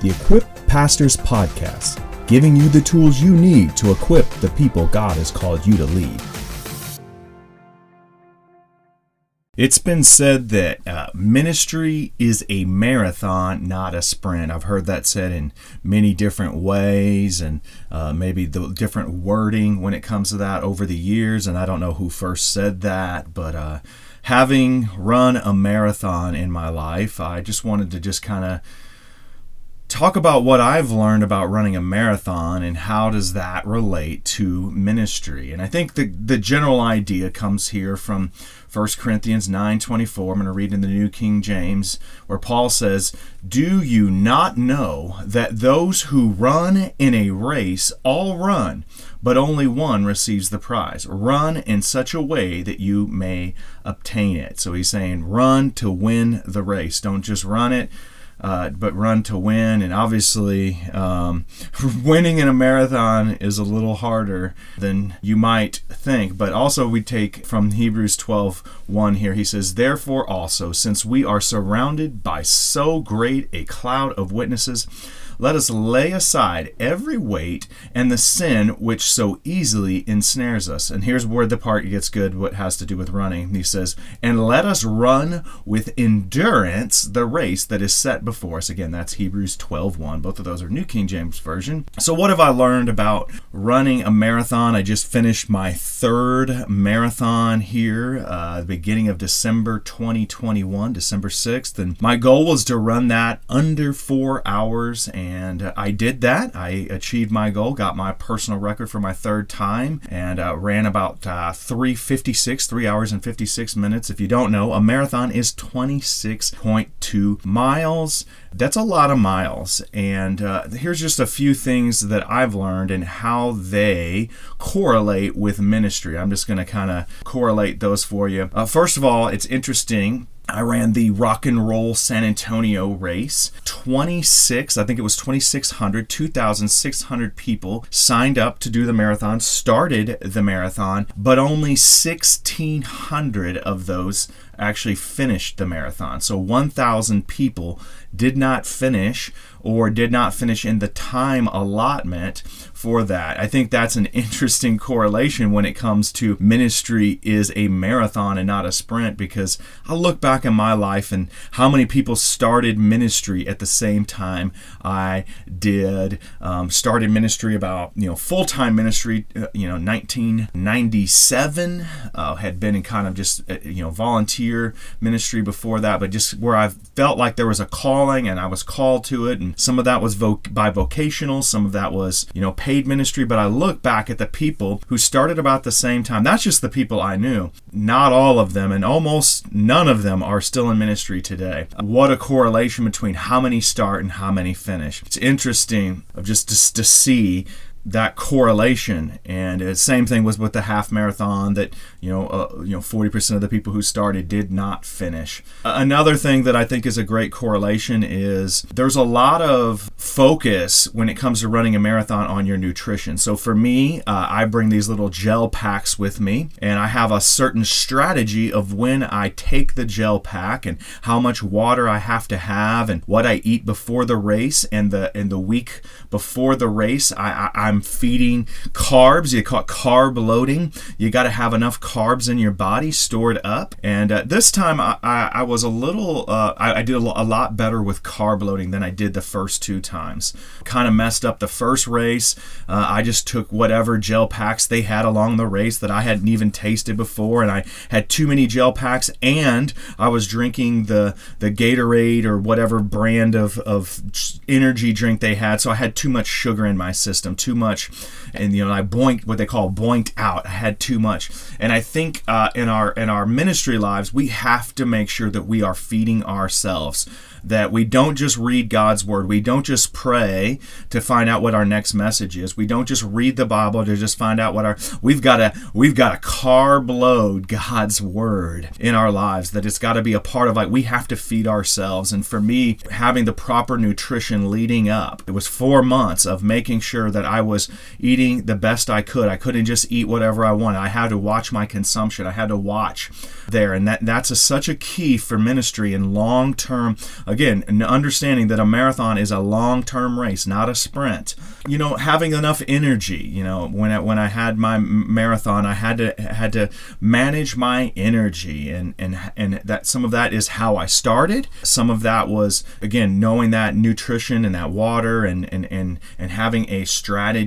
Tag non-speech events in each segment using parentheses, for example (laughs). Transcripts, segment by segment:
the Equip Pastors Podcast, giving you the tools you need to equip the people God has called you to lead. It's been said that uh, ministry is a marathon, not a sprint. I've heard that said in many different ways and uh, maybe the different wording when it comes to that over the years. And I don't know who first said that, but uh, having run a marathon in my life, I just wanted to just kind of talk about what I've learned about running a marathon and how does that relate to ministry. And I think the the general idea comes here from 1 Corinthians 9:24. I'm going to read in the New King James where Paul says, "Do you not know that those who run in a race all run, but only one receives the prize? Run in such a way that you may obtain it." So he's saying, "Run to win the race. Don't just run it uh, but run to win. And obviously, um, (laughs) winning in a marathon is a little harder than you might think. But also, we take from Hebrews 12 1 here. He says, Therefore, also, since we are surrounded by so great a cloud of witnesses, let us lay aside every weight and the sin which so easily ensnares us. And here's where the part gets good, what has to do with running. He says, And let us run with endurance the race that is set before us. Again, that's Hebrews 12 1. Both of those are New King James Version. So, what have I learned about running a marathon? I just finished my third marathon here, uh, the beginning of December 2021, December 6th. And my goal was to run that under four hours. And and I did that. I achieved my goal, got my personal record for my third time, and uh, ran about uh, 356, 3 hours and 56 minutes. If you don't know, a marathon is 26.2 miles. That's a lot of miles. And uh, here's just a few things that I've learned and how they correlate with ministry. I'm just going to kind of correlate those for you. Uh, first of all, it's interesting I ran the rock and roll San Antonio race. 26, I think it was 2,600, 2,600 people signed up to do the marathon, started the marathon, but only 1,600 of those actually finished the marathon. So 1,000 people did not finish or did not finish in the time allotment for that. I think that's an (laughs) interesting correlation when it comes to ministry is a marathon and not a sprint because I look back in my life and how many people started ministry at the same time I did. Um, started ministry about, you know, full time ministry, uh, you know, 1997. Uh, had been in kind of just, uh, you know, volunteer ministry before that, but just where I felt like there was a calling and I was called to it. And some of that was voc- by vocational, some of that was, you know, paid ministry, but I look back at the people who started about the same time. That's just the people I knew. Not all of them, and almost none of them are still in ministry today. What a correlation between how many start and how many finish. It's interesting of just to, to see that correlation. And the same thing was with the half marathon that you know uh, you know 40% of the people who started did not finish. another thing that I think is a great correlation is there's a lot of focus when it comes to running a marathon on your nutrition. So for me, uh, I bring these little gel packs with me, and I have a certain strategy of when I take the gel pack and how much water I have to have and what I eat before the race and the and the week before the race. I, I I'm feeding carbs. You call it carb loading. You got to have enough carbs in your body stored up. And uh, this time I, I, I, was a little, uh, I, I, did a lot better with carb loading than I did the first two times. Kind of messed up the first race. Uh, I just took whatever gel packs they had along the race that I hadn't even tasted before, and I had too many gel packs, and I was drinking the the Gatorade or whatever brand of of energy drink they had, so I had too much sugar in my system, too much, and you know I boinked what they call boinked out. I had too much, and I think uh, in our in our ministry lives we have to make sure that we are feeding ourselves that we don't just read God's word. We don't just pray to find out what our next message is. We don't just read the Bible to just find out what our we've got to we've got to carb load God's word in our lives. That it's got to be a part of like we have to feed ourselves. And for me, having the proper nutrition leading up, it was four months of making sure that I was eating the best I could. I couldn't just eat whatever I wanted. I had to watch my consumption. I had to watch there, and that that's a, such a key for ministry and long term again, understanding that a marathon is a long-term race, not a sprint. You know, having enough energy. You know, when I, when I had my marathon, I had to had to manage my energy, and and and that some of that is how I started. Some of that was again knowing that nutrition and that water, and and and and having a strategy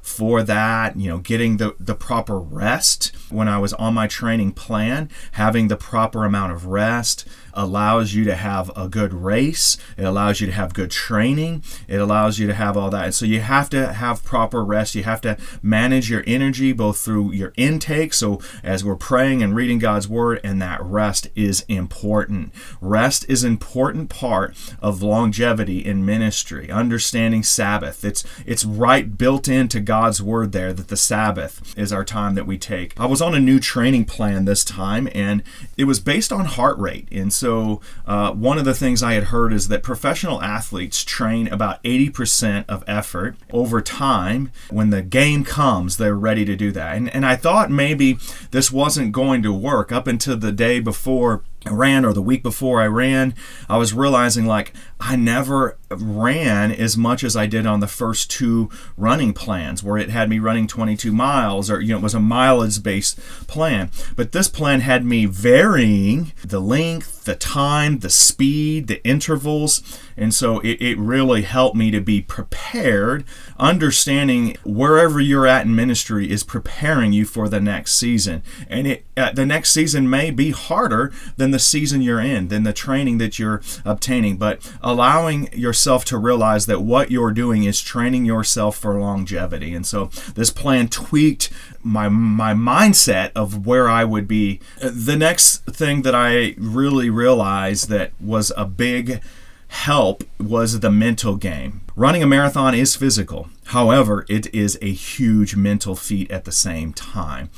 for that. You know, getting the the proper rest when I was on my training plan, having the proper amount of rest allows you to have a good race. It allows you to have good training. It allows you to have all that. And so you have to have proper rest. You have to manage your energy both through your intake. So as we're praying and reading God's word, and that rest is important. Rest is an important part of longevity in ministry. Understanding Sabbath. It's it's right built into God's word there that the Sabbath is our time that we take. I was on a new training plan this time, and it was based on heart rate. And so, uh, one of the things I had heard is that professional athletes train about 80% of effort over time. When the game comes, they're ready to do that. And, and I thought maybe this wasn't going to work up until the day before ran or the week before I ran, I was realizing like I never ran as much as I did on the first two running plans where it had me running 22 miles or you know it was a mileage based plan. But this plan had me varying the length, the time, the speed, the intervals, and so it, it really helped me to be prepared, understanding wherever you're at in ministry is preparing you for the next season. And it uh, the next season may be harder than the season you're in, than the training that you're obtaining, but allowing yourself to realize that what you're doing is training yourself for longevity. And so this plan tweaked my my mindset of where I would be. The next thing that I really realized that was a big help was the mental game. Running a marathon is physical. However, it is a huge mental feat at the same time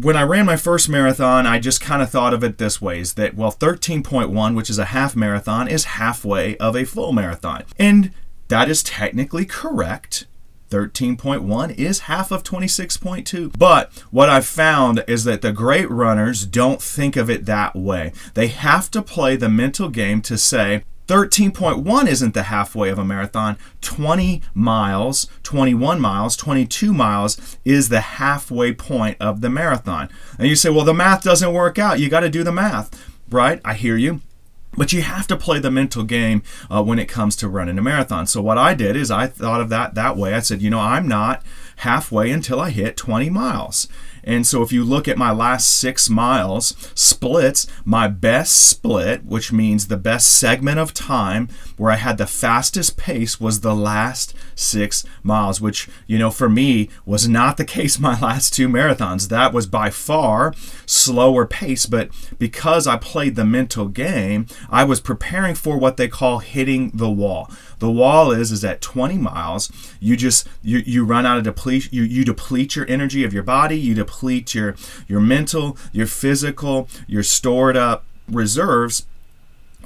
when I ran my first marathon, I just kind of thought of it this way is that, well, 13.1, which is a half marathon, is halfway of a full marathon. And that is technically correct. 13.1 is half of 26.2. But what I've found is that the great runners don't think of it that way. They have to play the mental game to say, 13.1 isn't the halfway of a marathon. 20 miles, 21 miles, 22 miles is the halfway point of the marathon. And you say, well, the math doesn't work out. You got to do the math, right? I hear you. But you have to play the mental game uh, when it comes to running a marathon. So what I did is I thought of that that way. I said, you know, I'm not halfway until I hit 20 miles. And so if you look at my last six miles splits, my best split, which means the best segment of time where I had the fastest pace, was the last six miles, which, you know, for me was not the case (laughs) my last two marathons. That was by far slower pace, but because I played the mental game, I was preparing for what they call hitting the wall. The wall is is at 20 miles. You just you, you run out of deplete you, you deplete your energy of your body, you deplete your your mental, your physical, your stored up reserves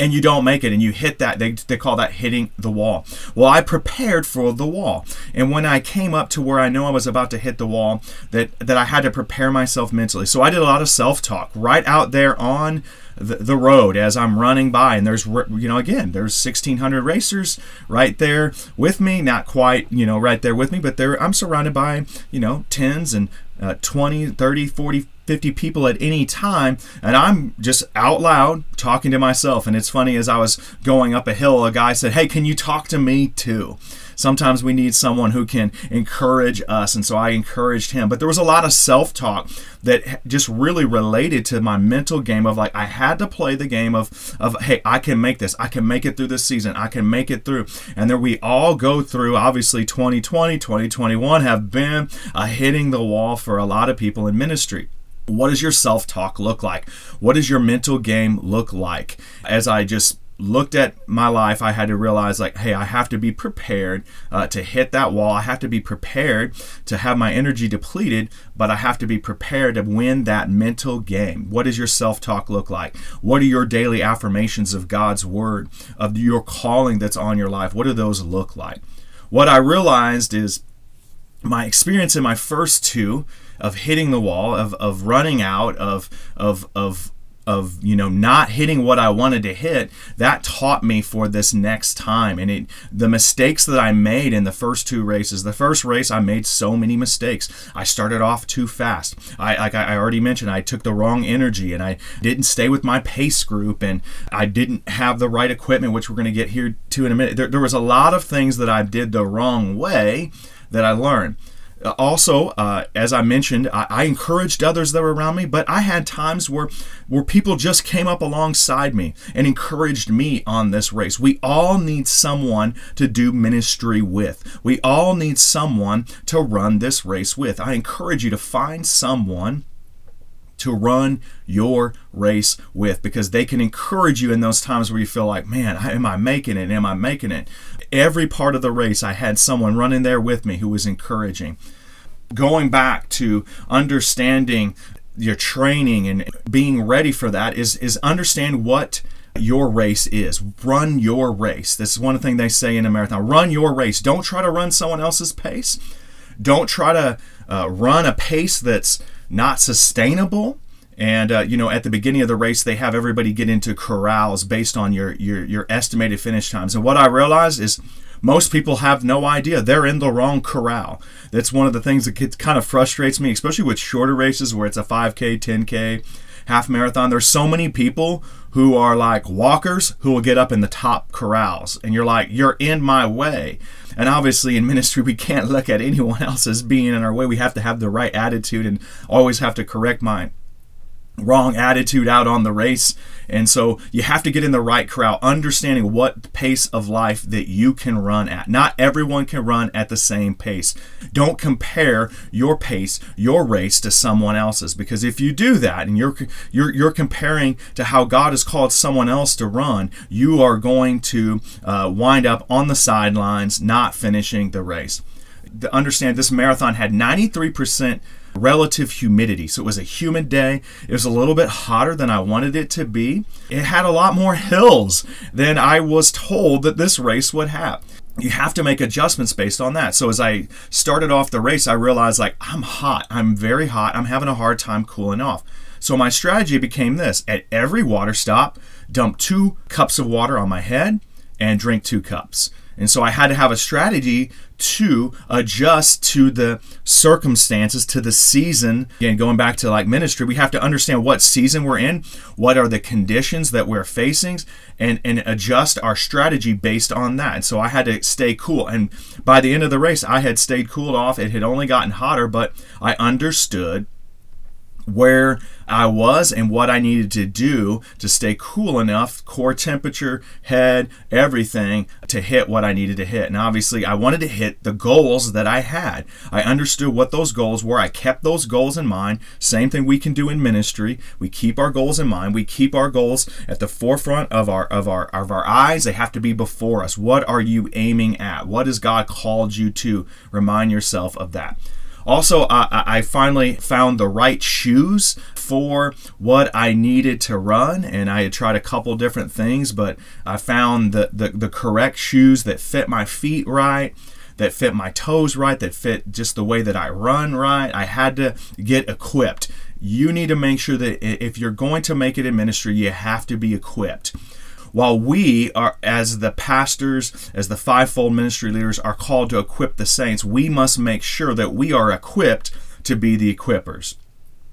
and you don't make it and you hit that they, they call that hitting the wall. Well i prepared for the wall and when i came up to where i know i was about to hit the wall that that i had to prepare myself mentally. So i did a lot of self-talk right out there on the, the road as i'm running by. And there's you know again there's 1600 racers right there with me. Not quite you know right there with me but there i'm surrounded by you know tens and uh, 20 30 40 50 people at any time. And i'm just out loud talking to myself. And it's funny as i was going up a hill a guy said hey can you talk to me too sometimes we need someone who can encourage us and so i encouraged him. But there was a lot of self-talk that just really related to my mental game of like i had to play the game of of hey i can make this. I can make it through this season. I can make it through. And then we all go through obviously 2020 2021 have been a hitting the wall for a lot of people in ministry. What does your self talk look like? What does your mental game look like? As I just looked at my life, I had to realize, like, hey, I have to be prepared uh, to hit that wall. I have to be prepared to have my energy depleted, but I have to be prepared to win that mental game. What does your self talk look like? What are your daily affirmations of God's word, of your calling that's on your life? What do those look like? What I realized is my experience in my first two of hitting the wall, of, of running out, of, of, of of you know not hitting what I wanted to hit, that taught me for this next time. And it the mistakes that I made in the first two races. The first race I made so many mistakes. I started off too fast. I like I already mentioned, I took the wrong energy and I didn't stay with my pace group and I didn't have the right equipment, which we're going to get here to in a minute. There, there was a lot of things that I did the wrong way that I learned. Uh, also, uh, as I mentioned, I, I, encouraged others that were around me, but I had times where where people just came up alongside me and encouraged me on this race. We all need someone to do ministry with. We all need someone to run this race with. I encourage you to find someone to run your race with because they can encourage you in those times where you feel like, man, am I making it? Am I making it? Every part of the race, I had someone running there with me who was encouraging. Going back to understanding your training and being ready for that is, is understand what your race is. Run your race. This is one thing they say in a marathon. Run your race. Don't try to run someone else's pace. Don't try to uh, run a pace that's not sustainable. And uh, you know, at the beginning of the race, they have everybody get into corrals based on your your your estimated finish times. And what I realized is most people have no idea they're in the wrong corral. That's one of the things that kind of frustrates me, especially with shorter races where it's a 5K, 10K, half marathon. There's so many people who are like walkers who will get up in the top corrals, and you're like, you're in my way. And obviously, in ministry, we can't look at anyone (laughs) else as being in our way. We have to have the right attitude and always have to correct my wrong attitude out on the race. And so you have to get in the right corral, understanding what pace of life that you can run at. Not everyone can run at the same pace. Don't compare your pace, your race to someone else's because if you do that and you're you're you're comparing to how God has called someone else to run, you are going to uh, wind up on the sidelines, not finishing the race. To understand this marathon had 93% relative humidity. So it was a humid day. It was a little bit hotter than I wanted it to be. It had a lot more hills than I was told that this race would have you have to make adjustments based on that. So as I started off the race, I realized like I'm hot. I'm very hot. I'm having a hard time cooling off. So my strategy became this. At every water stop, dump 2 cups of water on my head and drink 2 cups. And so I had to have a strategy to adjust to the circumstances, to the season. Again, going back to like ministry, we have to understand what season we're in, what are the conditions that we're facing, and, and adjust our strategy based on that. And so I had to stay cool. And by the end of the race, I had stayed cooled off. It had only gotten hotter, but I understood where I was and what I needed to do to stay cool enough, core temperature, head, everything to hit what I needed to hit. And obviously, I wanted to hit the goals that I had. I understood what those goals were. I kept those goals in mind. Same thing we can do in ministry. We keep our goals in mind. We keep our goals at the forefront of our of our of our eyes. They have to be before us. What are you aiming at? What has God called you to? Remind yourself of that. Also, I, I finally found the right shoes for what I needed to run, and I had tried a couple different things, but I found the, the, the correct shoes that fit my feet right that fit my toes right, that fit just the way that I run right. I had to get equipped. You need to make sure that if you're going to make it in ministry, you have to be equipped while we are as the pastors as the fivefold ministry leaders are called to equip the saints we must make sure that we are equipped to be the equippers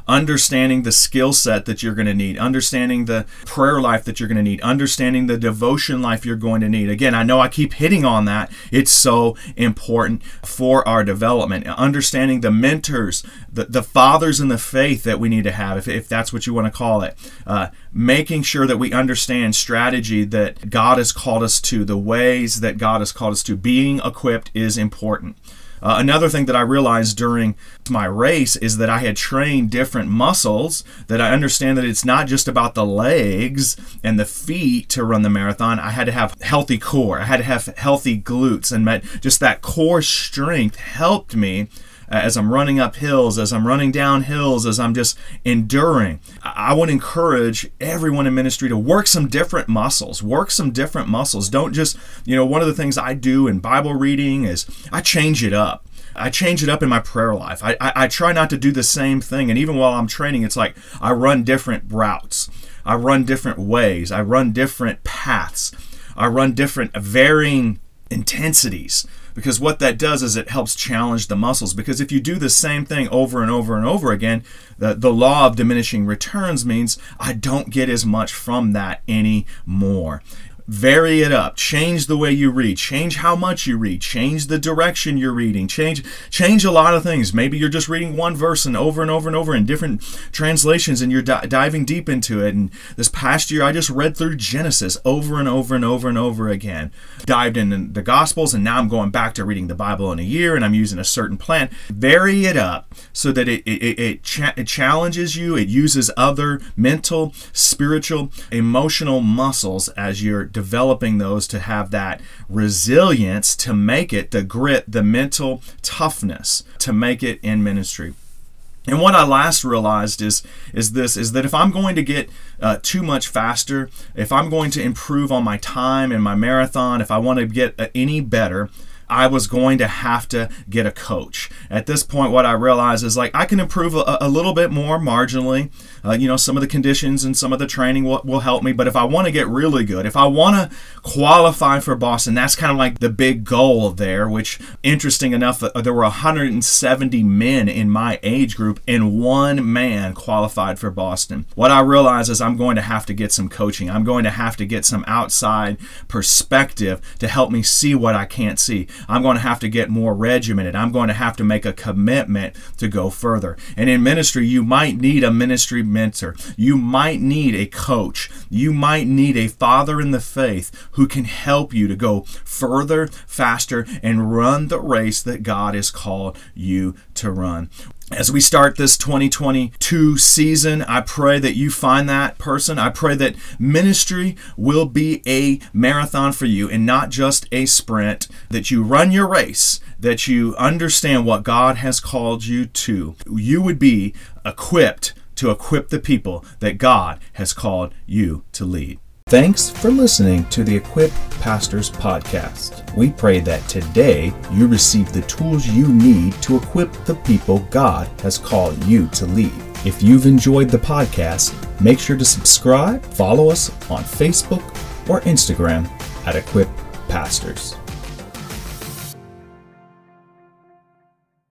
understanding the skill set that you're going to need, understanding the prayer life that you're going to need, understanding the devotion life you're going to need. Again, I know I keep hitting on that. It's so important for our development. Understanding the mentors, the, the fathers in the faith that we need to have, if, if that's what you want to call it. Uh, making sure that we understand strategy that God has called us to, the ways that God has called us to. Being equipped is important. Uh, another thing that I realized during my race is that I had trained different muscles, that I understand that it's not just about the legs and the feet to run the marathon. I had to have healthy core, I had to have healthy glutes, and just that core strength helped me Uh, as I'm running up hills, as I'm running down hills, as I'm just enduring. I would encourage everyone in ministry to work some different muscles, work some different muscles. Don't just, you know, one of the things I do in Bible reading is I change it up. I change it up in my prayer life. I, I, I try not to do the same thing. And even while I'm training, it's like I run different routes. I run different ways. I run different paths. I run different varying intensities because what that does is it helps challenge the muscles. Because if you do the same thing over and over and over again the, the law of diminishing returns means i don't get as much from that anymore vary it up change the way you read change how much you read change the direction you're reading change change a lot of things. Maybe you're just reading one verse and over and over and over in different translations and you're di- diving deep into it. And this past year i just read through genesis over and over and over and over again. Dived in the gospels and now i'm going back to reading the bible in a year and i'm using a certain plan. Vary it up so that it it, it, cha- it challenges you it uses other mental spiritual emotional muscles as you're developing those to have that resilience to make it, the grit, the mental toughness to make it in ministry. And what I last realized is is this is that if I'm going to get uh, too much faster, if I'm going to improve on my time in my marathon, if I want to get uh, any better, I was going to have to get a coach. At this point, what I realized is like I can improve a, a little bit more marginally. Uh, you know, some of the conditions and some of the training will, will help me. But if I want to get really good, if I want to qualify for Boston, that's kind of like the big goal there, which, interesting enough, uh, there were 170 men in my age group, and one man qualified for Boston. What I realize is I'm going to have to get some coaching. I'm going to have to get some outside perspective to help me see what I can't see. I'm going to have to get more regimented. I'm going to have to make a commitment to go further. And in ministry, you might need a ministry mentor. You might need a coach. You might need a father in the faith who can help you to go further, faster, and run the race that God has called you to run as we start this 2022 season, I pray that you find that person. I pray that ministry will be a marathon for you and not just a sprint, that you run your race, that you understand what God has called you to. You would be equipped to equip the people that God has called you to lead. Thanks for listening to the Equip Pastors podcast. We pray that today you receive the tools you need to equip the people God has called you to lead. If you've enjoyed the podcast, make sure to subscribe, follow us on Facebook or Instagram at Equip Pastors.